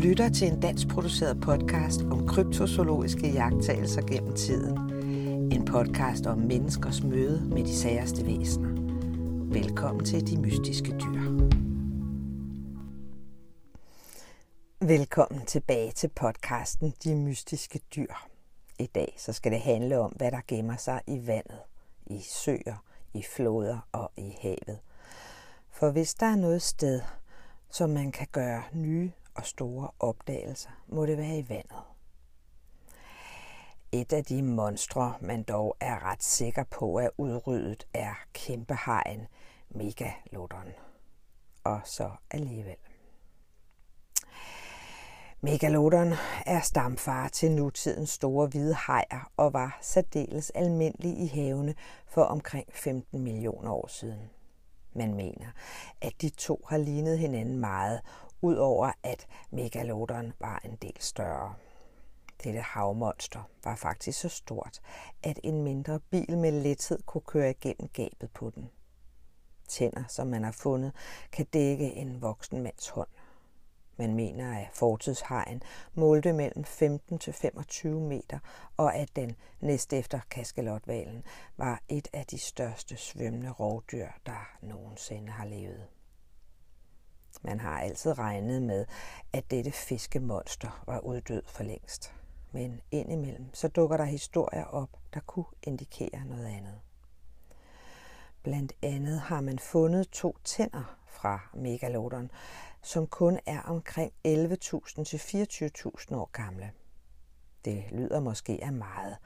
lytter til en dansk produceret podcast om kryptozoologiske jagttagelser gennem tiden. En podcast om menneskers møde med de særste væsener. Velkommen til De Mystiske Dyr. Velkommen tilbage til podcasten De Mystiske Dyr. I dag så skal det handle om, hvad der gemmer sig i vandet, i søer, i floder og i havet. For hvis der er noget sted, som man kan gøre nye og store opdagelser, må det være i vandet. Et af de monstre, man dog er ret sikker på er udryddet, er kæmpehajen Megalodon. Og så alligevel. Megalodon er stamfar til nutidens store hvide hajer og var særdeles almindelig i havene for omkring 15 millioner år siden. Man mener, at de to har lignet hinanden meget, udover at Megalodon var en del større. Dette havmonster var faktisk så stort, at en mindre bil med lethed kunne køre igennem gabet på den. Tænder, som man har fundet, kan dække en voksen mands hånd. Man mener, at fortidshajen målte mellem 15 til 25 meter, og at den næst efter kaskelotvalen var et af de største svømmende rovdyr, der nogensinde har levet. Man har altid regnet med, at dette fiskemonster var uddød for længst. Men indimellem så dukker der historier op, der kunne indikere noget andet. Blandt andet har man fundet to tænder fra megalodon, som kun er omkring 11.000 til 24.000 år gamle. Det lyder måske af meget,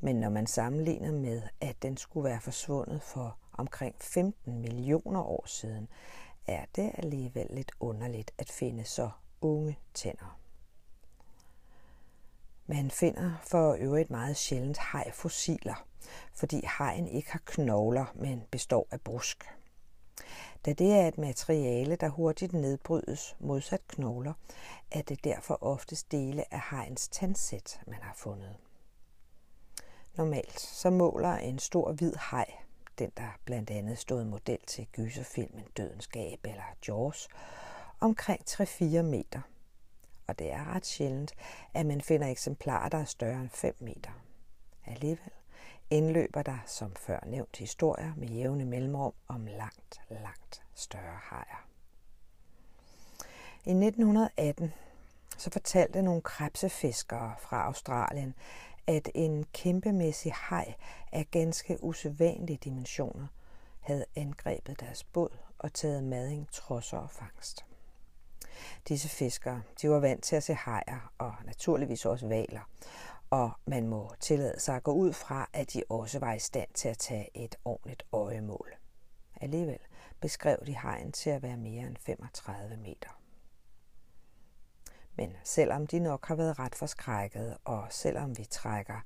men når man sammenligner med, at den skulle være forsvundet for omkring 15 millioner år siden, er det alligevel lidt underligt at finde så unge tænder. Man finder for øvrigt meget sjældent hajfossiler, fordi hajen ikke har knogler, men består af brusk. Da det er et materiale, der hurtigt nedbrydes modsat knogler, er det derfor oftest dele af hajens tandsæt, man har fundet. Normalt så måler en stor hvid haj, den der blandt andet stod model til gyserfilmen Dødens Gab eller Jaws, omkring 3-4 meter. Og det er ret sjældent, at man finder eksemplarer, der er større end 5 meter. Alligevel indløber der, som før nævnt, historier med jævne mellemrum om langt, langt større hajer. I 1918 så fortalte nogle krebsefiskere fra Australien, at en kæmpemæssig haj af ganske usædvanlige dimensioner havde angrebet deres båd og taget mading trosser og fangst. Disse fiskere de var vant til at se hajer og naturligvis også valer, og man må tillade sig at gå ud fra, at de også var i stand til at tage et ordentligt øjemål. Alligevel beskrev de hajen til at være mere end 35 meter. Men selvom de nok har været ret forskrækket, og selvom vi trækker,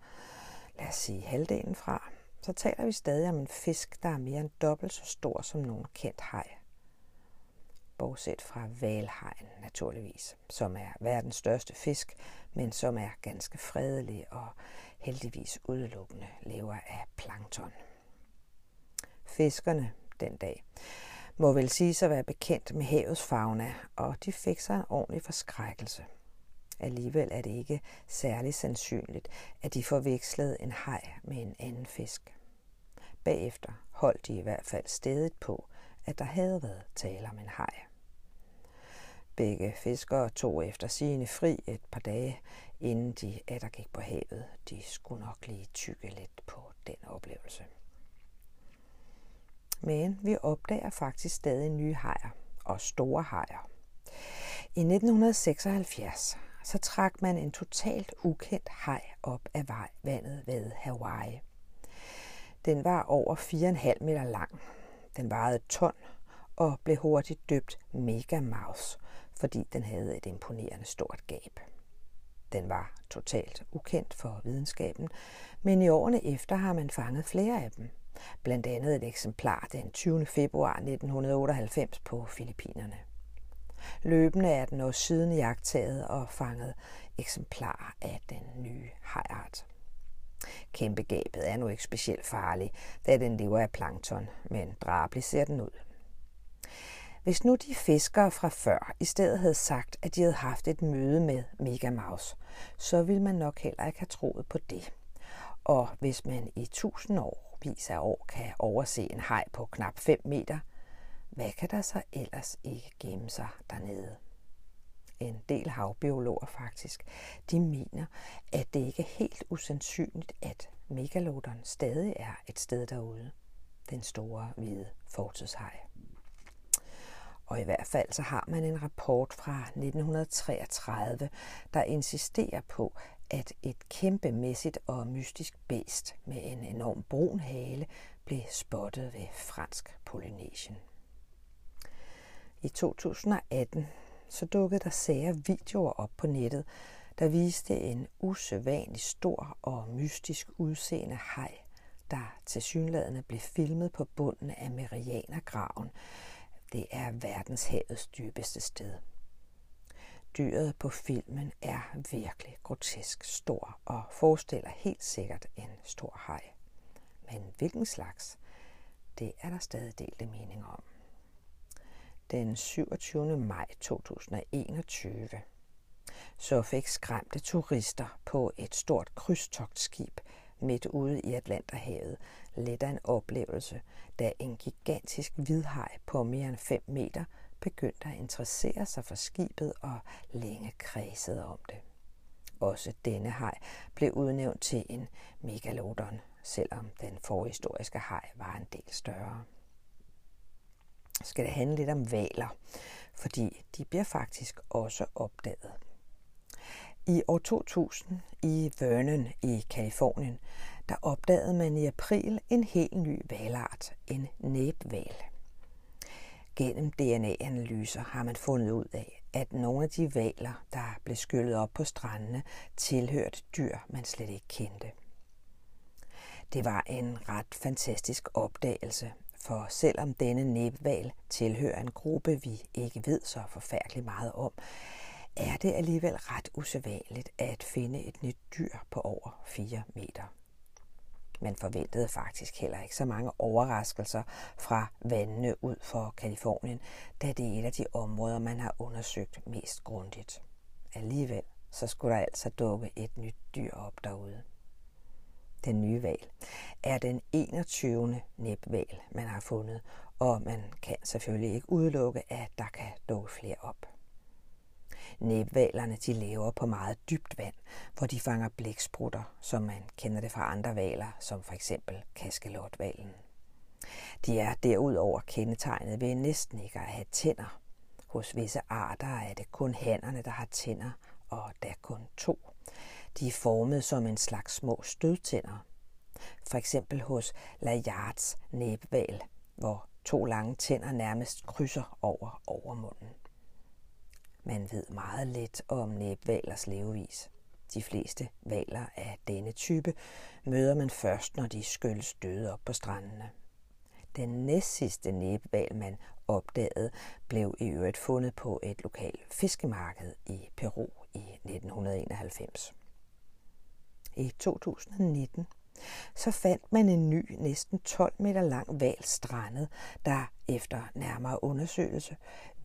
lad os sige, halvdelen fra, så taler vi stadig om en fisk, der er mere end dobbelt så stor som nogen kendt haj. Bortset fra valhajen naturligvis, som er verdens største fisk, men som er ganske fredelig og heldigvis udelukkende lever af plankton. Fiskerne den dag må vel sige at være bekendt med havets fauna, og de fik sig en ordentlig forskrækkelse. Alligevel er det ikke særlig sandsynligt, at de forvekslede en haj med en anden fisk. Bagefter holdt de i hvert fald stedet på, at der havde været tale om en haj. Begge fiskere tog efter sigende fri et par dage, inden de atter gik på havet. De skulle nok lige tykke lidt på den oplevelse. Men vi opdager faktisk stadig nye hajer, og store hajer. I 1976 så trak man en totalt ukendt haj op af vandet ved Hawaii. Den var over 4,5 meter lang. Den vejede et ton og blev hurtigt døbt Mega Mouse, fordi den havde et imponerende stort gab. Den var totalt ukendt for videnskaben, men i årene efter har man fanget flere af dem. Blandt andet et eksemplar den 20. februar 1998 på Filippinerne. Løbende er den også siden jagttaget og fanget eksemplarer af den nye hajart. Kæmpegabet er nu ikke specielt farlig, da den lever af plankton, men drabelig ser den ud. Hvis nu de fiskere fra før i stedet havde sagt, at de havde haft et møde med Megamaus, så ville man nok heller ikke have troet på det. Og hvis man i tusind år, vis af år, kan overse en haj på knap 5 meter, hvad kan der så ellers ikke gemme sig dernede? En del havbiologer faktisk, de mener, at det ikke er helt usandsynligt, at megalodon stadig er et sted derude. Den store hvide fortidshej. Og i hvert fald så har man en rapport fra 1933, der insisterer på, at et kæmpemæssigt og mystisk bæst med en enorm brun hale blev spottet ved fransk Polynesien. I 2018 så dukkede der sære videoer op på nettet, der viste en usædvanlig stor og mystisk udseende haj, der til synlædende blev filmet på bunden af Marianergraven. Det er verdenshavets dybeste sted. Dyret på filmen er virkelig grotesk stor og forestiller helt sikkert en stor haj. Men hvilken slags, det er der stadig delte mening om. Den 27. maj 2021 så fik skræmte turister på et stort krydstogtskib midt ude i Atlanterhavet lidt af en oplevelse, da en gigantisk hvidhaj på mere end 5 meter begyndte at interessere sig for skibet og længe kredsede om det. Også denne haj blev udnævnt til en megalodon, selvom den forhistoriske haj var en del større. Skal det handle lidt om valer, fordi de bliver faktisk også opdaget. I år 2000 i Vernon i Kalifornien, der opdagede man i april en helt ny valart, en næbval. Gennem DNA-analyser har man fundet ud af, at nogle af de valer, der blev skyllet op på strandene, tilhørte dyr, man slet ikke kendte. Det var en ret fantastisk opdagelse, for selvom denne næbval tilhører en gruppe, vi ikke ved så forfærdeligt meget om, er det alligevel ret usædvanligt at finde et nyt dyr på over 4 meter. Man forventede faktisk heller ikke så mange overraskelser fra vandene ud for Kalifornien, da det er et af de områder, man har undersøgt mest grundigt. Alligevel så skulle der altså dukke et nyt dyr op derude. Den nye val er den 21. næbval, man har fundet, og man kan selvfølgelig ikke udelukke, at der kan dukke flere op. Næbvalerne de lever på meget dybt vand, hvor de fanger blæksprutter, som man kender det fra andre valer, som for eksempel kaskelotvalen. De er derudover kendetegnet ved næsten ikke at have tænder. Hos visse arter er det kun hannerne, der har tænder, og der kun to. De er formet som en slags små stødtænder. For eksempel hos Layards næbval, hvor to lange tænder nærmest krydser over overmunden. Man ved meget lidt om næbvalers levevis. De fleste valer af denne type møder man først, når de skylles døde op på strandene. Den næstsidste næbval, man opdagede, blev i øvrigt fundet på et lokalt fiskemarked i Peru i 1991. I 2019 så fandt man en ny, næsten 12 meter lang val strandet, der efter nærmere undersøgelse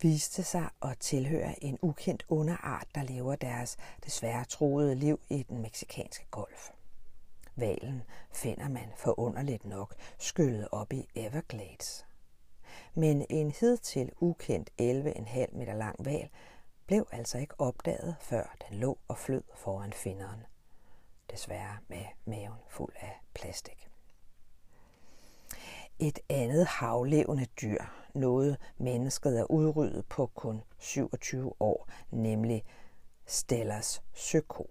viste sig at tilhøre en ukendt underart, der lever deres desværre troede liv i den meksikanske golf. Valen finder man forunderligt nok skyllet op i Everglades. Men en hidtil ukendt 11,5 meter lang val blev altså ikke opdaget, før den lå og flød foran finderen desværre med maven fuld af plastik. Et andet havlevende dyr, noget mennesket er udryddet på kun 27 år, nemlig Stellers søko.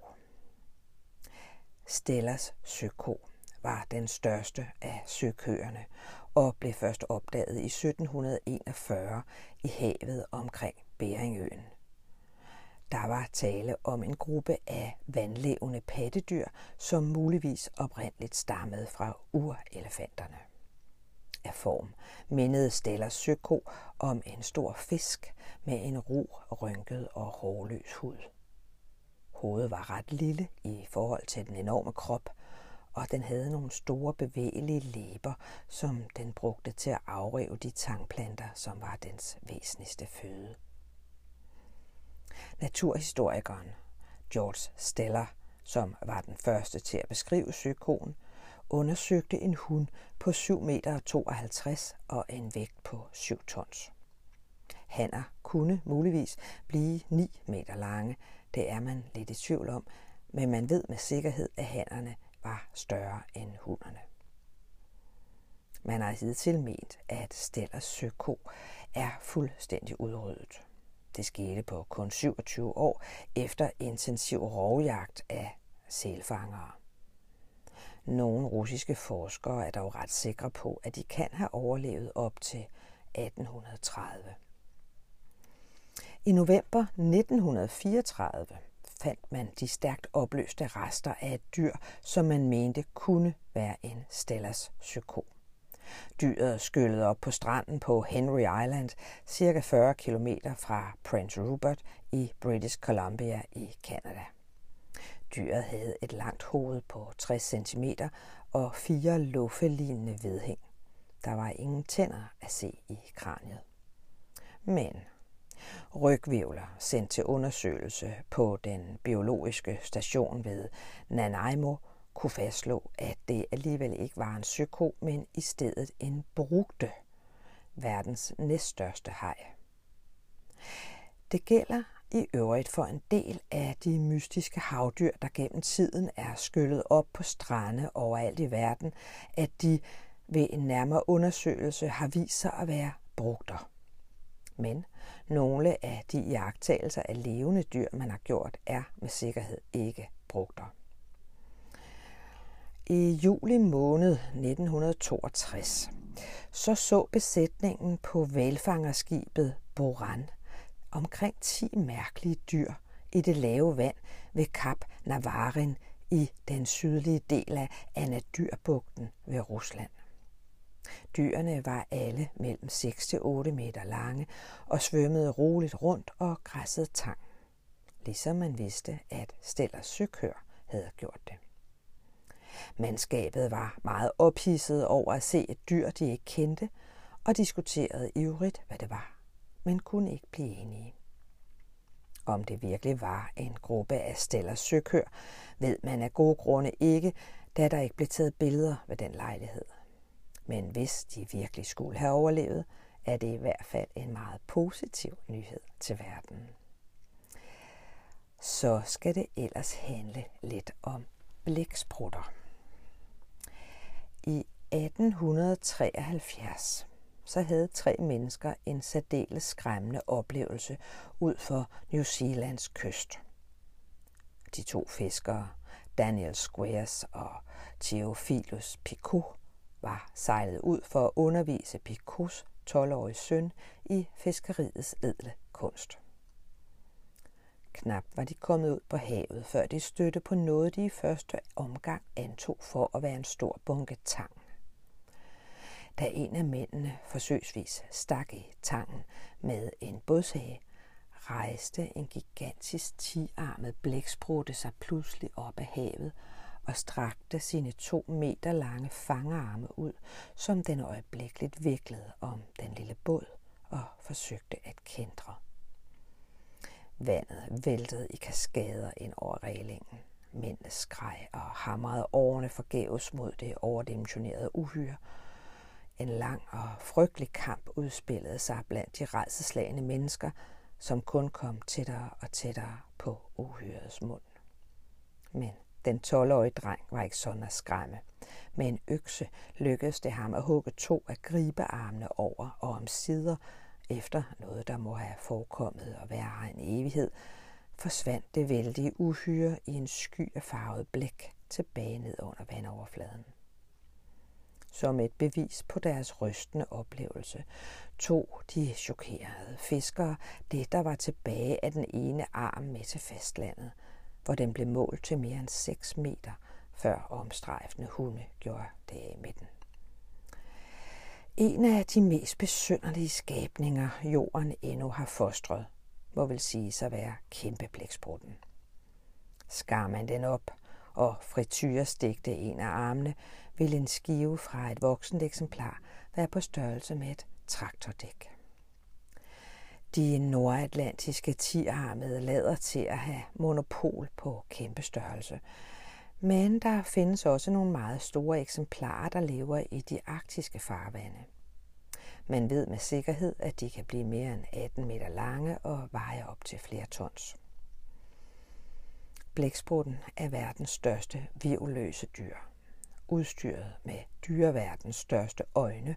Stellers søko var den største af søkøerne og blev først opdaget i 1741 i havet omkring Beringøen. Der var tale om en gruppe af vandlevende pattedyr, som muligvis oprindeligt stammede fra urelefanterne. Af form mindede Stellers søko om en stor fisk med en ro, rynket og hårløs hud. Hovedet var ret lille i forhold til den enorme krop, og den havde nogle store bevægelige læber, som den brugte til at afrive de tangplanter, som var dens væsentligste føde. Naturhistorikeren George Steller, som var den første til at beskrive søkoen, undersøgte en hund på 7,52 meter og en vægt på 7 tons. Hanner kunne muligvis blive 9 meter lange. Det er man lidt i tvivl om, men man ved med sikkerhed, at hannerne var større end hunderne. Man har hidtil ment, at Stellers søko er fuldstændig udryddet. Det skete på kun 27 år efter intensiv rovjagt af sælfangere. Nogle russiske forskere er dog ret sikre på, at de kan have overlevet op til 1830. I november 1934 fandt man de stærkt opløste rester af et dyr, som man mente kunne være en Stellas psykop. Dyret skyllede op på stranden på Henry Island, cirka 40 km fra Prince Rupert i British Columbia i Canada. Dyret havde et langt hoved på 60 cm og fire luffelignende vedhæng. Der var ingen tænder at se i kraniet. Men rygvivler sendt til undersøgelse på den biologiske station ved Nanaimo kunne fastslå, at det alligevel ikke var en søko, men i stedet en brugte, verdens næststørste haj. Det gælder i øvrigt for en del af de mystiske havdyr, der gennem tiden er skyllet op på strande overalt i verden, at de ved en nærmere undersøgelse har vist sig at være brugter. Men nogle af de jagttagelser af levende dyr, man har gjort, er med sikkerhed ikke brugter. I juli måned 1962 så så besætningen på valfangerskibet Boran omkring 10 mærkelige dyr i det lave vand ved Kap Navarin i den sydlige del af Anadyrbugten ved Rusland. Dyrene var alle mellem 6-8 meter lange og svømmede roligt rundt og græssede tang, ligesom man vidste, at Stellers søkør havde gjort det. Mandskabet var meget ophidset over at se et dyr, de ikke kendte, og diskuterede ivrigt, hvad det var, men kunne ikke blive enige. Om det virkelig var en gruppe af Stellers søkør, ved man af gode grunde ikke, da der ikke blev taget billeder ved den lejlighed. Men hvis de virkelig skulle have overlevet, er det i hvert fald en meget positiv nyhed til verden. Så skal det ellers handle lidt om blæksprutter. I 1873 så havde tre mennesker en særdeles skræmmende oplevelse ud for New Zealands kyst. De to fiskere, Daniel Squares og Theophilus Picot, var sejlet ud for at undervise Picots 12-årige søn i fiskeriets edle kunst. Knap var de kommet ud på havet, før de støtte på noget, de i første omgang antog for at være en stor bunke tang. Da en af mændene forsøgsvis stak i tangen med en bådshage, rejste en gigantisk tiarmet blæksprutte sig pludselig op af havet og strakte sine to meter lange fangerarme ud, som den øjeblikkeligt viklede om den lille båd og forsøgte at kendre. Vandet væltede i kaskader ind over reglingen. Mændene skreg og hamrede årene forgæves mod det overdimensionerede uhyre. En lang og frygtelig kamp udspillede sig blandt de rejseslagende mennesker, som kun kom tættere og tættere på uhyrets mund. Men den 12-årige dreng var ikke sådan at skræmme. Med en økse lykkedes det ham at hugge to af gribearmene over og om sider, efter noget, der må have forekommet og være en evighed, forsvandt det vældige uhyre i en sky af farvet blæk tilbage ned under vandoverfladen. Som et bevis på deres rystende oplevelse, tog de chokerede fiskere det, der var tilbage af den ene arm med til fastlandet, hvor den blev målt til mere end 6 meter, før omstrejfende hunde gjorde det af med den. En af de mest besynderlige skabninger, jorden endnu har fostret, må vel sige sig være kæmpe blæksprutten. Skar man den op og frityrestegte en af armene, vil en skive fra et voksent eksemplar være på størrelse med et traktordæk. De nordatlantiske tiarmede lader til at have monopol på kæmpe størrelse, men der findes også nogle meget store eksemplarer, der lever i de arktiske farvande. Man ved med sikkerhed, at de kan blive mere end 18 meter lange og veje op til flere tons. Blæksprutten er verdens største viruløse dyr, udstyret med dyreverdens største øjne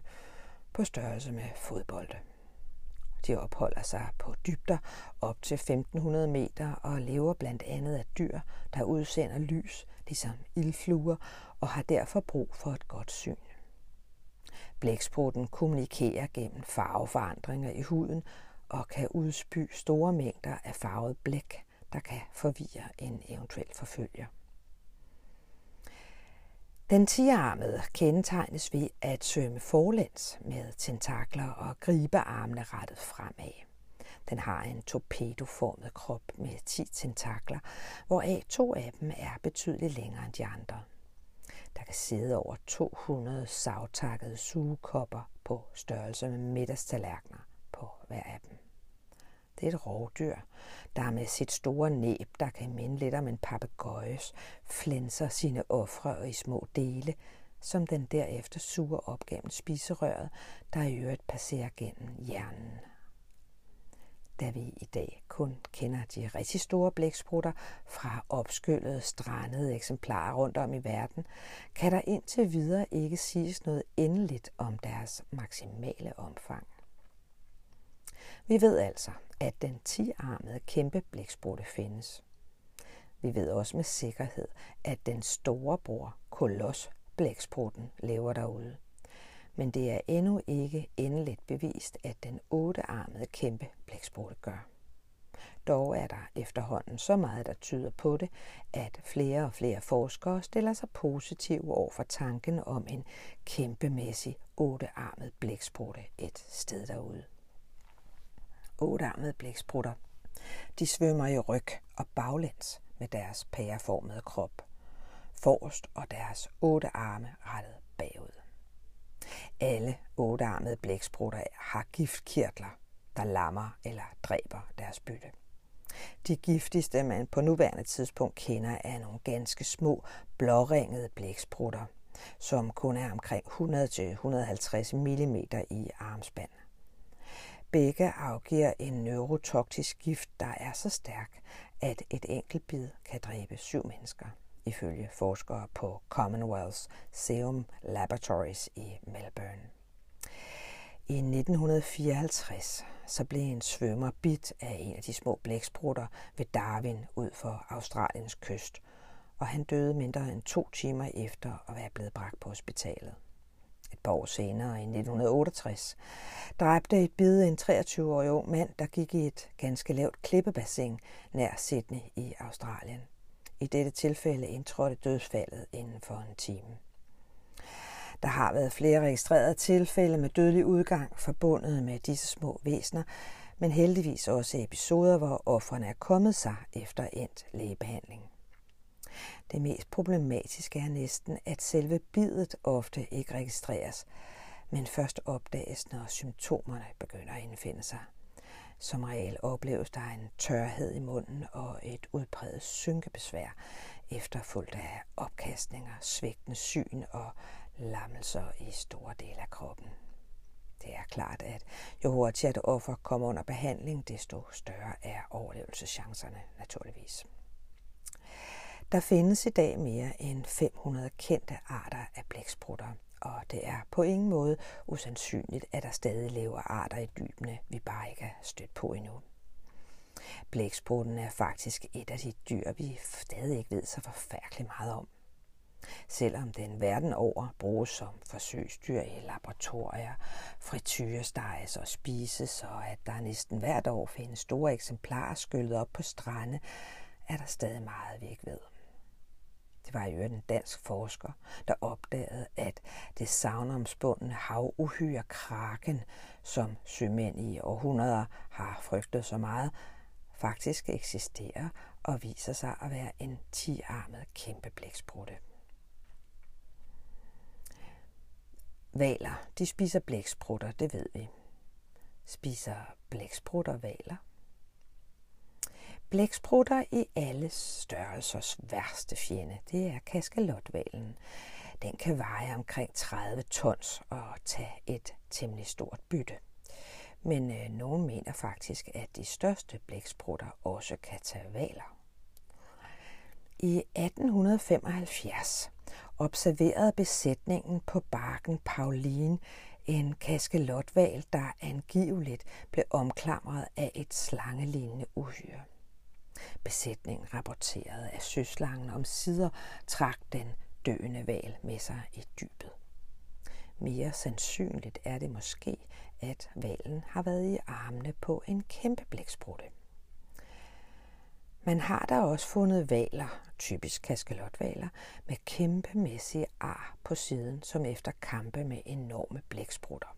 på størrelse med fodbolde. De opholder sig på dybder op til 1500 meter og lever blandt andet af dyr, der udsender lys, ligesom ildfluer, og har derfor brug for et godt syn. Blæksprutten kommunikerer gennem farveforandringer i huden og kan udspy store mængder af farvet blæk, der kan forvirre en eventuel forfølger. Den tiarmede kendetegnes ved at svømme forlæns med tentakler og gribe armene rettet fremad. Den har en torpedoformet krop med 10 tentakler, hvoraf to af dem er betydeligt længere end de andre. Der kan sidde over 200 savtakkede sugekopper på størrelse med middagstallerkener på hver af dem. Det er et rovdyr, der med sit store næb, der kan minde lidt om en papegøjes, flænser sine ofre i små dele, som den derefter suger op gennem spiserøret, der i øvrigt passerer gennem hjernen. Da vi i dag kun kender de rigtig store blæksprutter fra opskyllede, strandede eksemplarer rundt om i verden, kan der indtil videre ikke siges noget endeligt om deres maksimale omfang. Vi ved altså, at den tiarmede kæmpe blæksprutte findes. Vi ved også med sikkerhed, at den store bror, kolos blæksprutten, lever derude. Men det er endnu ikke endeligt bevist, at den ottearmede kæmpe blæksprutte gør. Dog er der efterhånden så meget, der tyder på det, at flere og flere forskere stiller sig positive over for tanken om en kæmpemæssig ottearmet blæksprutte et sted derude ottearmede blæksprutter. De svømmer i ryg og baglæns med deres pæreformede krop, forrest og deres otte arme rettet bagud. Alle ottearmede blæksprutter har giftkirtler, der lammer eller dræber deres bytte. De giftigste, man på nuværende tidspunkt kender, er nogle ganske små, blåringede blæksprutter, som kun er omkring 100-150 mm i armspand. Begge afgiver en neurotoktisk gift, der er så stærk, at et enkelt bid kan dræbe syv mennesker, ifølge forskere på Commonwealth Serum Laboratories i Melbourne. I 1954 så blev en svømmer bit af en af de små blæksprutter ved Darwin ud for Australiens kyst, og han døde mindre end to timer efter at være blevet bragt på hospitalet et par år senere, i 1968, dræbte et bid en 23-årig ung mand, der gik i et ganske lavt klippebassin nær Sydney i Australien. I dette tilfælde indtrådte dødsfaldet inden for en time. Der har været flere registrerede tilfælde med dødelig udgang forbundet med disse små væsner, men heldigvis også episoder, hvor offrene er kommet sig efter endt lægebehandling. Det mest problematiske er næsten, at selve bidet ofte ikke registreres, men først opdages, når symptomerne begynder at indfinde sig. Som regel opleves der en tørhed i munden og et udpræget synkebesvær, efterfulgt af opkastninger, svigtende syn og lammelser i store dele af kroppen. Det er klart, at jo hurtigere et offer kommer under behandling, desto større er overlevelseschancerne naturligvis. Der findes i dag mere end 500 kendte arter af blæksprutter, og det er på ingen måde usandsynligt, at der stadig lever arter i dybene, vi bare ikke er stødt på endnu. Blæksprutten er faktisk et af de dyr, vi stadig ikke ved så forfærdeligt meget om. Selvom den verden over bruges som forsøgsdyr i laboratorier, frityrestejes og spises, og at der næsten hvert år findes store eksemplarer skyllet op på strande, er der stadig meget, vi ikke ved. Det var jo en dansk forsker, der opdagede, at det savnomspundne havuhyre kraken, som sømænd i århundreder har frygtet så meget, faktisk eksisterer og viser sig at være en 10-armet kæmpe blæksprutte. Valer, de spiser blæksprutter, det ved vi. Spiser blæksprutter valer? Blæksprutter i alle størrelsers værste fjende, det er kaskalotvalen. Den kan veje omkring 30 tons og tage et temmelig stort bytte. Men øh, nogen mener faktisk, at de største blæksprutter også kan tage valer. I 1875 observerede besætningen på barken Pauline en kaskelotval, der angiveligt blev omklamret af et slangelignende uhyre. Besætningen rapporterede, at søslangen om sider trak den døende val med sig i dybet. Mere sandsynligt er det måske, at valen har været i armene på en kæmpe blæksprutte. Man har da også fundet valer, typisk kaskelotvaler, med kæmpemæssige ar på siden, som efter kampe med enorme blæksprutter.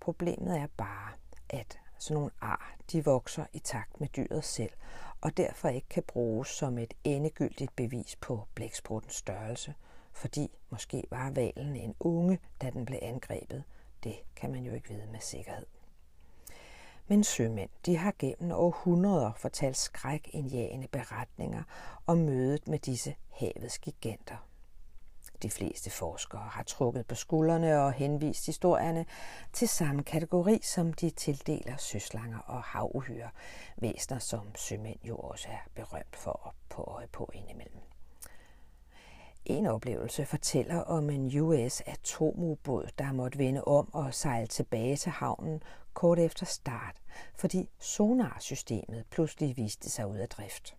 Problemet er bare, at sådan nogle ar, de vokser i takt med dyret selv, og derfor ikke kan bruges som et endegyldigt bevis på blækspruttens størrelse, fordi måske var valen en unge, da den blev angrebet. Det kan man jo ikke vide med sikkerhed. Men sømænd, de har gennem århundreder fortalt skrækindjagende beretninger om mødet med disse havets giganter. De fleste forskere har trukket på skuldrene og henvist historierne til samme kategori, som de tildeler søslanger og havuhyre, væsner som sømænd jo også er berømt for at på øje på indimellem. En oplevelse fortæller om en US atomubåd, der måtte vende om og sejle tilbage til havnen kort efter start, fordi sonarsystemet pludselig viste sig ud af drift.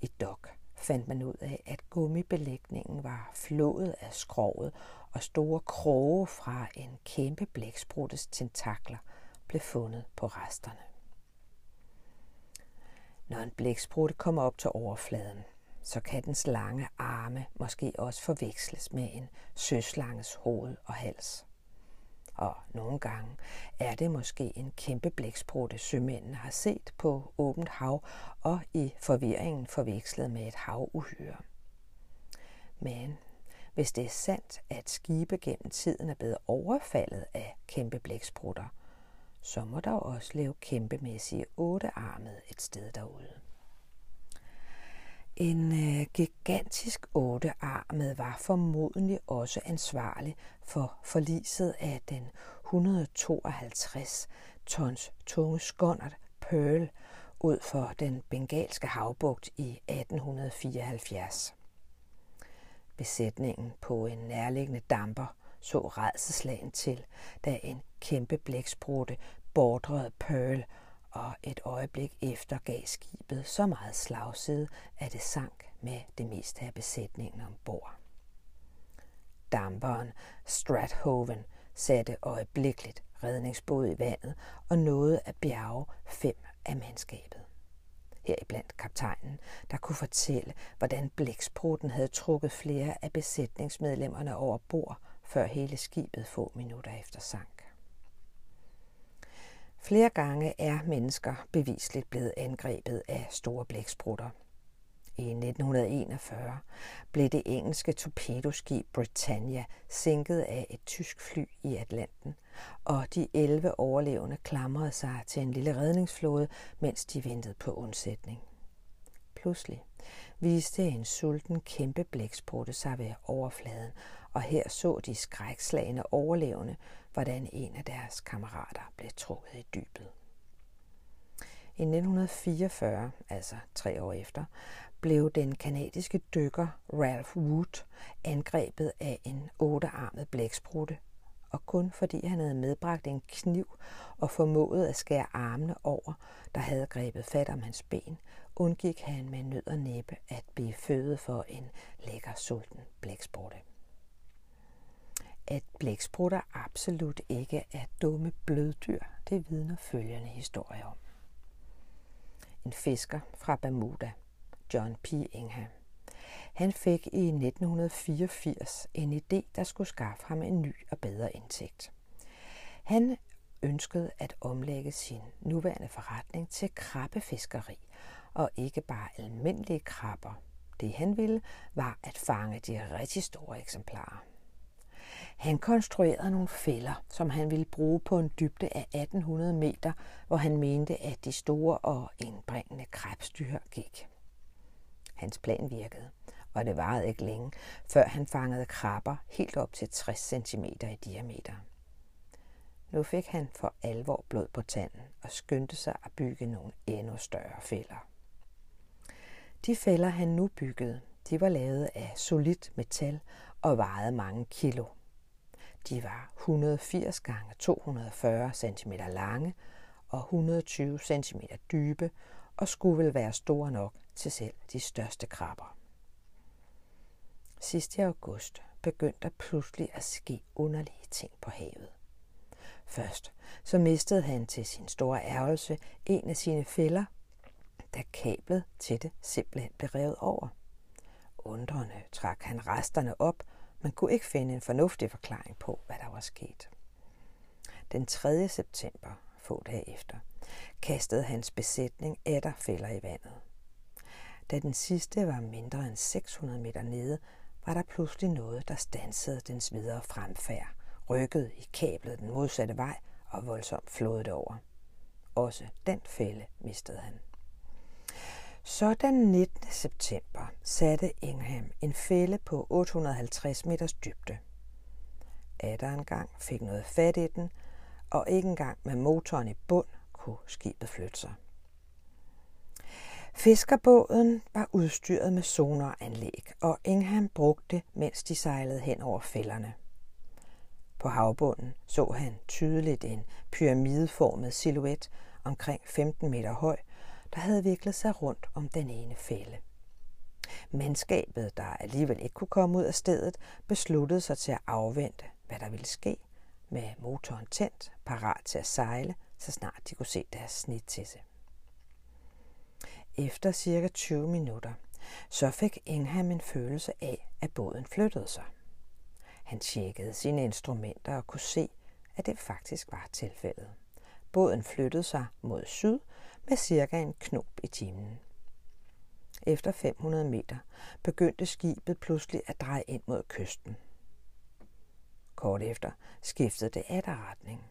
I dok fandt man ud af, at gummibelægningen var flået af skroget, og store kroge fra en kæmpe blækspruttes tentakler blev fundet på resterne. Når en blæksprutte kommer op til overfladen, så kan dens lange arme måske også forveksles med en søslanges hoved og hals. Og nogle gange er det måske en kæmpe blæksprutte, sømændene har set på åbent hav og i forvirringen forvekslet med et havuhyre. Men hvis det er sandt, at skibe gennem tiden er blevet overfaldet af kæmpe blæksprutter, så må der også leve kæmpemæssige ottearmede et sted derude. En øh, gigantisk ottearmet var formodentlig også ansvarlig for forliset af den 152 tons tunge skåndert Pearl ud for den bengalske havbugt i 1874. Besætningen på en nærliggende damper så redselslagen til, da en kæmpe blæksprutte bordrede Pearl og et øjeblik efter gav skibet så meget slagside, at det sank med det meste af besætningen ombord. Damperen Strathoven satte øjeblikkeligt redningsbåd i vandet og nåede at bjerge fem af mandskabet. Heriblandt kaptajnen, der kunne fortælle, hvordan blæksprutten havde trukket flere af besætningsmedlemmerne over bord, før hele skibet få minutter efter sank. Flere gange er mennesker bevisligt blevet angrebet af store blæksprutter. I 1941 blev det engelske torpedoskib Britannia sænket af et tysk fly i Atlanten, og de 11 overlevende klamrede sig til en lille redningsflåde, mens de ventede på undsætning. Pludselig viste en sulten kæmpe blæksprutte sig ved overfladen, og her så de skrækslagende overlevende, hvordan en af deres kammerater blev trukket i dybet. I 1944, altså tre år efter, blev den kanadiske dykker Ralph Wood angrebet af en ottearmet blæksprutte, og kun fordi han havde medbragt en kniv og formået at skære armene over, der havde grebet fat om hans ben, undgik han med nød og næppe at blive fødet for en lækker sulten blæksprutte at blæksprutter absolut ikke er dumme bløddyr, det vidner følgende historie om. En fisker fra Bermuda, John P. Ingham, han fik i 1984 en idé, der skulle skaffe ham en ny og bedre indtægt. Han ønskede at omlægge sin nuværende forretning til krabbefiskeri, og ikke bare almindelige krabber. Det han ville, var at fange de rigtig store eksemplarer. Han konstruerede nogle fælder, som han ville bruge på en dybde af 1800 meter, hvor han mente, at de store og indbringende krebsdyr gik. Hans plan virkede, og det varede ikke længe, før han fangede krabber helt op til 60 cm i diameter. Nu fik han for alvor blod på tanden og skyndte sig at bygge nogle endnu større fælder. De fælder, han nu byggede, de var lavet af solidt metal og vejede mange kilo. De var 180 gange 240 cm lange og 120 cm dybe og skulle vel være store nok til selv de største krabber. Sidst i august begyndte der pludselig at ske underlige ting på havet. Først så mistede han til sin store ærgelse en af sine fælder, da kablet til det simpelthen blev revet over. Undrende trak han resterne op, man kunne ikke finde en fornuftig forklaring på, hvad der var sket. Den 3. september, få dage efter, kastede hans besætning atter fælder i vandet. Da den sidste var mindre end 600 meter nede, var der pludselig noget, der stansede dens videre fremfærd, rykkede i kablet den modsatte vej og voldsomt flåede over. Også den fælde mistede han. Så den 19. september satte Ingham en fælde på 850 meters dybde. Atter en gang fik noget fat i den, og ikke engang med motoren i bund kunne skibet flytte sig. Fiskerbåden var udstyret med sonaranlæg, og Ingham brugte det, mens de sejlede hen over fælderne. På havbunden så han tydeligt en pyramideformet silhuet omkring 15 meter høj, der havde viklet sig rundt om den ene fælde. Mandskabet, der alligevel ikke kunne komme ud af stedet, besluttede sig til at afvente, hvad der ville ske, med motoren tændt, parat til at sejle, så snart de kunne se deres snit til sig. Efter cirka 20 minutter, så fik Ingham en følelse af, at båden flyttede sig. Han tjekkede sine instrumenter og kunne se, at det faktisk var tilfældet. Båden flyttede sig mod syd med cirka en knop i timen. Efter 500 meter begyndte skibet pludselig at dreje ind mod kysten. Kort efter skiftede det retning.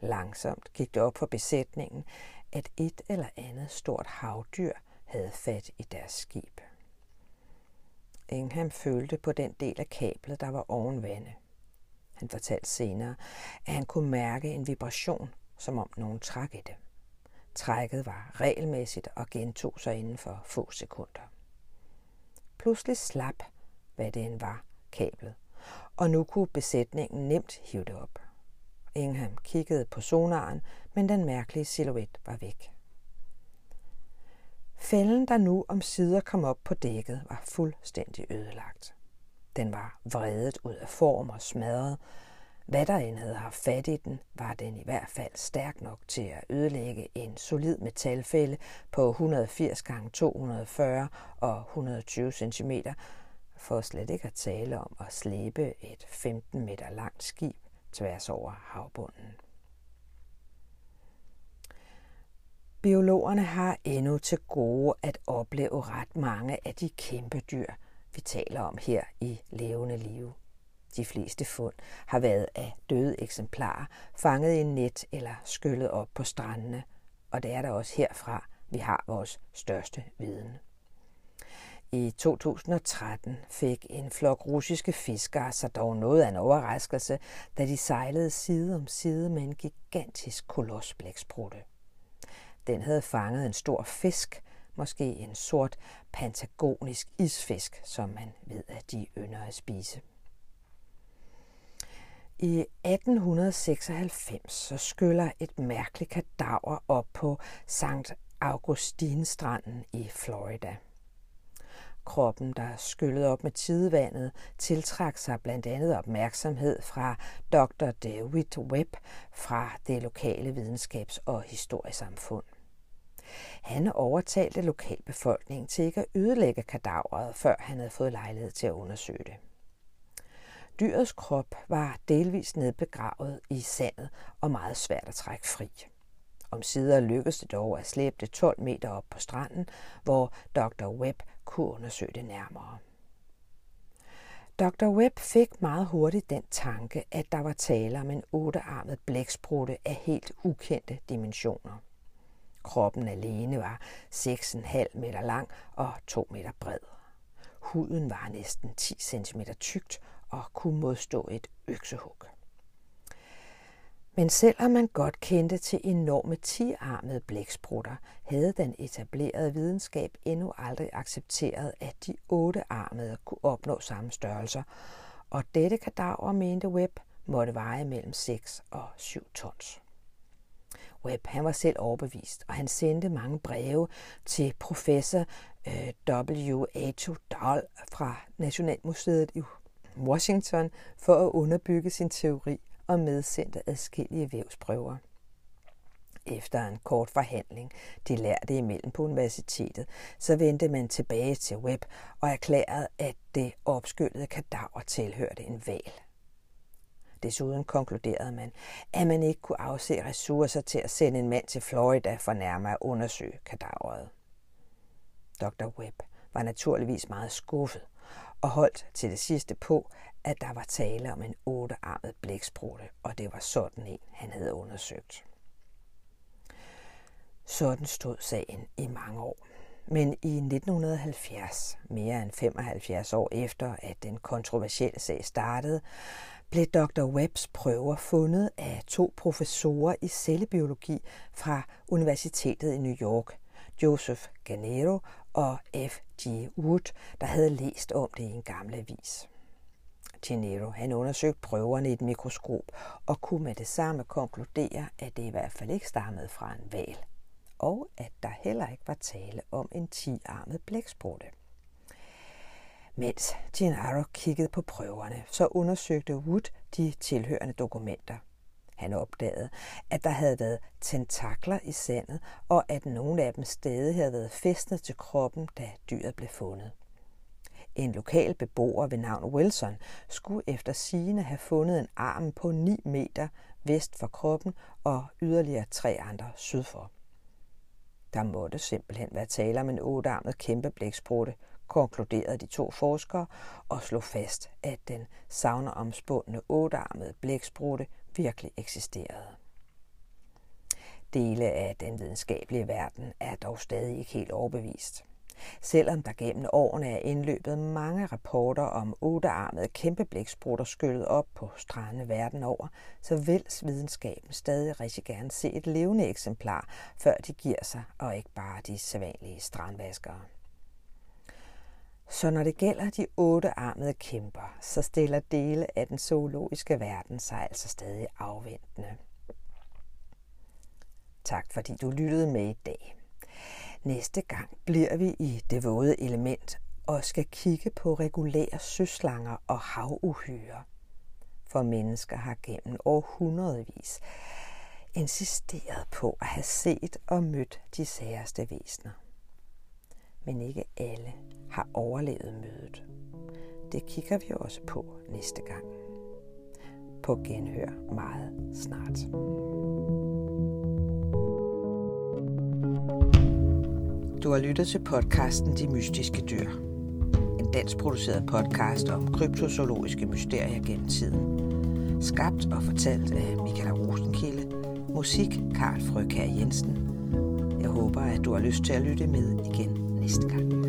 Langsomt gik det op for besætningen, at et eller andet stort havdyr havde fat i deres skib. Ingham følte på den del af kablet, der var oven vande. Han fortalte senere, at han kunne mærke en vibration, som om nogen trak i det. Trækket var regelmæssigt og gentog sig inden for få sekunder. Pludselig slap, hvad det end var, kablet, og nu kunne besætningen nemt hive det op. Ingham kiggede på sonaren, men den mærkelige silhuet var væk. Fælden, der nu om sider kom op på dækket, var fuldstændig ødelagt. Den var vredet ud af form og smadret. Hvad der end havde haft fat i den, var den i hvert fald stærk nok til at ødelægge en solid metalfælde på 180 x 240 og 120 cm, for slet ikke at tale om at slæbe et 15 meter langt skib tværs over havbunden. Biologerne har endnu til gode at opleve ret mange af de kæmpe dyr, vi taler om her i levende liv. De fleste fund har været af døde eksemplarer, fanget i net eller skyllet op på strandene, og det er der også herfra, vi har vores største viden. I 2013 fik en flok russiske fiskere sig dog noget af en overraskelse, da de sejlede side om side med en gigantisk kolosblæksprutte. Den havde fanget en stor fisk, måske en sort patagonisk isfisk, som man ved, at de ynder at spise. I 1896 så skyller et mærkeligt kadaver op på St. Augustinstranden i Florida. Kroppen, der skyllede op med tidevandet, tiltrak sig blandt andet opmærksomhed fra Dr. David Webb fra det lokale videnskabs- og historiesamfund. Han overtalte lokalbefolkningen til ikke at ødelægge kadaveret, før han havde fået lejlighed til at undersøge det. Dyrets krop var delvis nedbegravet i sandet og meget svært at trække fri. Om sider lykkedes det dog at slæbe det 12 meter op på stranden, hvor Dr. Webb kunne undersøge det nærmere. Dr. Webb fik meget hurtigt den tanke, at der var tale om en ottearmet blæksprutte af helt ukendte dimensioner. Kroppen alene var 6,5 meter lang og 2 meter bred. Huden var næsten 10 cm tykt og kunne modstå et øksehug. Men selvom man godt kendte til enorme tiarmede blæksprutter, havde den etablerede videnskab endnu aldrig accepteret, at de ottearmede kunne opnå samme størrelser, og dette kadaver mente Webb måtte veje mellem 6 og 7 tons. Webb han var selv overbevist, og han sendte mange breve til professor øh, W. A. Dahl fra Nationalmuseet i Washington for at underbygge sin teori og medsendte adskillige vævsprøver. Efter en kort forhandling, de lærte imellem på universitetet, så vendte man tilbage til Webb og erklærede, at det opskyllede kadaver tilhørte en val. Desuden konkluderede man, at man ikke kunne afse ressourcer til at sende en mand til Florida for nærmere at undersøge kadaveret. Dr. Webb var naturligvis meget skuffet og holdt til det sidste på, at der var tale om en ottearmet blæksprutte, og det var sådan en, han havde undersøgt. Sådan stod sagen i mange år. Men i 1970, mere end 75 år efter, at den kontroversielle sag startede, blev Dr. Webbs prøver fundet af to professorer i cellebiologi fra Universitetet i New York, Joseph Ganero og F. F.G. Wood, der havde læst om det i en gammel avis. Gennaro han undersøgte prøverne i et mikroskop og kunne med det samme konkludere, at det i hvert fald ikke stammede fra en val, og at der heller ikke var tale om en tiarmet blæksprutte. Mens Gennaro kiggede på prøverne, så undersøgte Wood de tilhørende dokumenter. Han opdagede, at der havde været tentakler i sandet, og at nogle af dem stadig havde været fæstnet til kroppen, da dyret blev fundet. En lokal beboer ved navn Wilson skulle efter sigende have fundet en arm på 9 meter vest for kroppen og yderligere tre andre syd for. Der måtte simpelthen være tale om en ottearmet kæmpe blæksprutte, konkluderede de to forskere og slog fast, at den savneromspundne ottearmede blæksprutte virkelig eksisterede. Dele af den videnskabelige verden er dog stadig ikke helt overbevist. Selvom der gennem årene er indløbet mange rapporter om ottearmede kæmpeblæksprutter skyllet op på strande verden over, så vil videnskaben stadig rigtig gerne se et levende eksemplar, før de giver sig, og ikke bare de sædvanlige strandvaskere. Så når det gælder de ottearmede kæmper, så stiller dele af den zoologiske verden sig altså stadig afventende. Tak fordi du lyttede med i dag. Næste gang bliver vi i det våde element og skal kigge på regulære søslanger og havuhyre. For mennesker har gennem århundredvis insisteret på at have set og mødt de særste væsener. Men ikke alle har overlevet mødet. Det kigger vi også på næste gang. På genhør meget snart. Du har lyttet til podcasten De Mystiske Dyr. En dansk produceret podcast om kryptozoologiske mysterier gennem tiden. Skabt og fortalt af Michael Rosenkilde. Musik Karl Frøkær Jensen. Jeg håber, at du har lyst til at lytte med igen næste gang.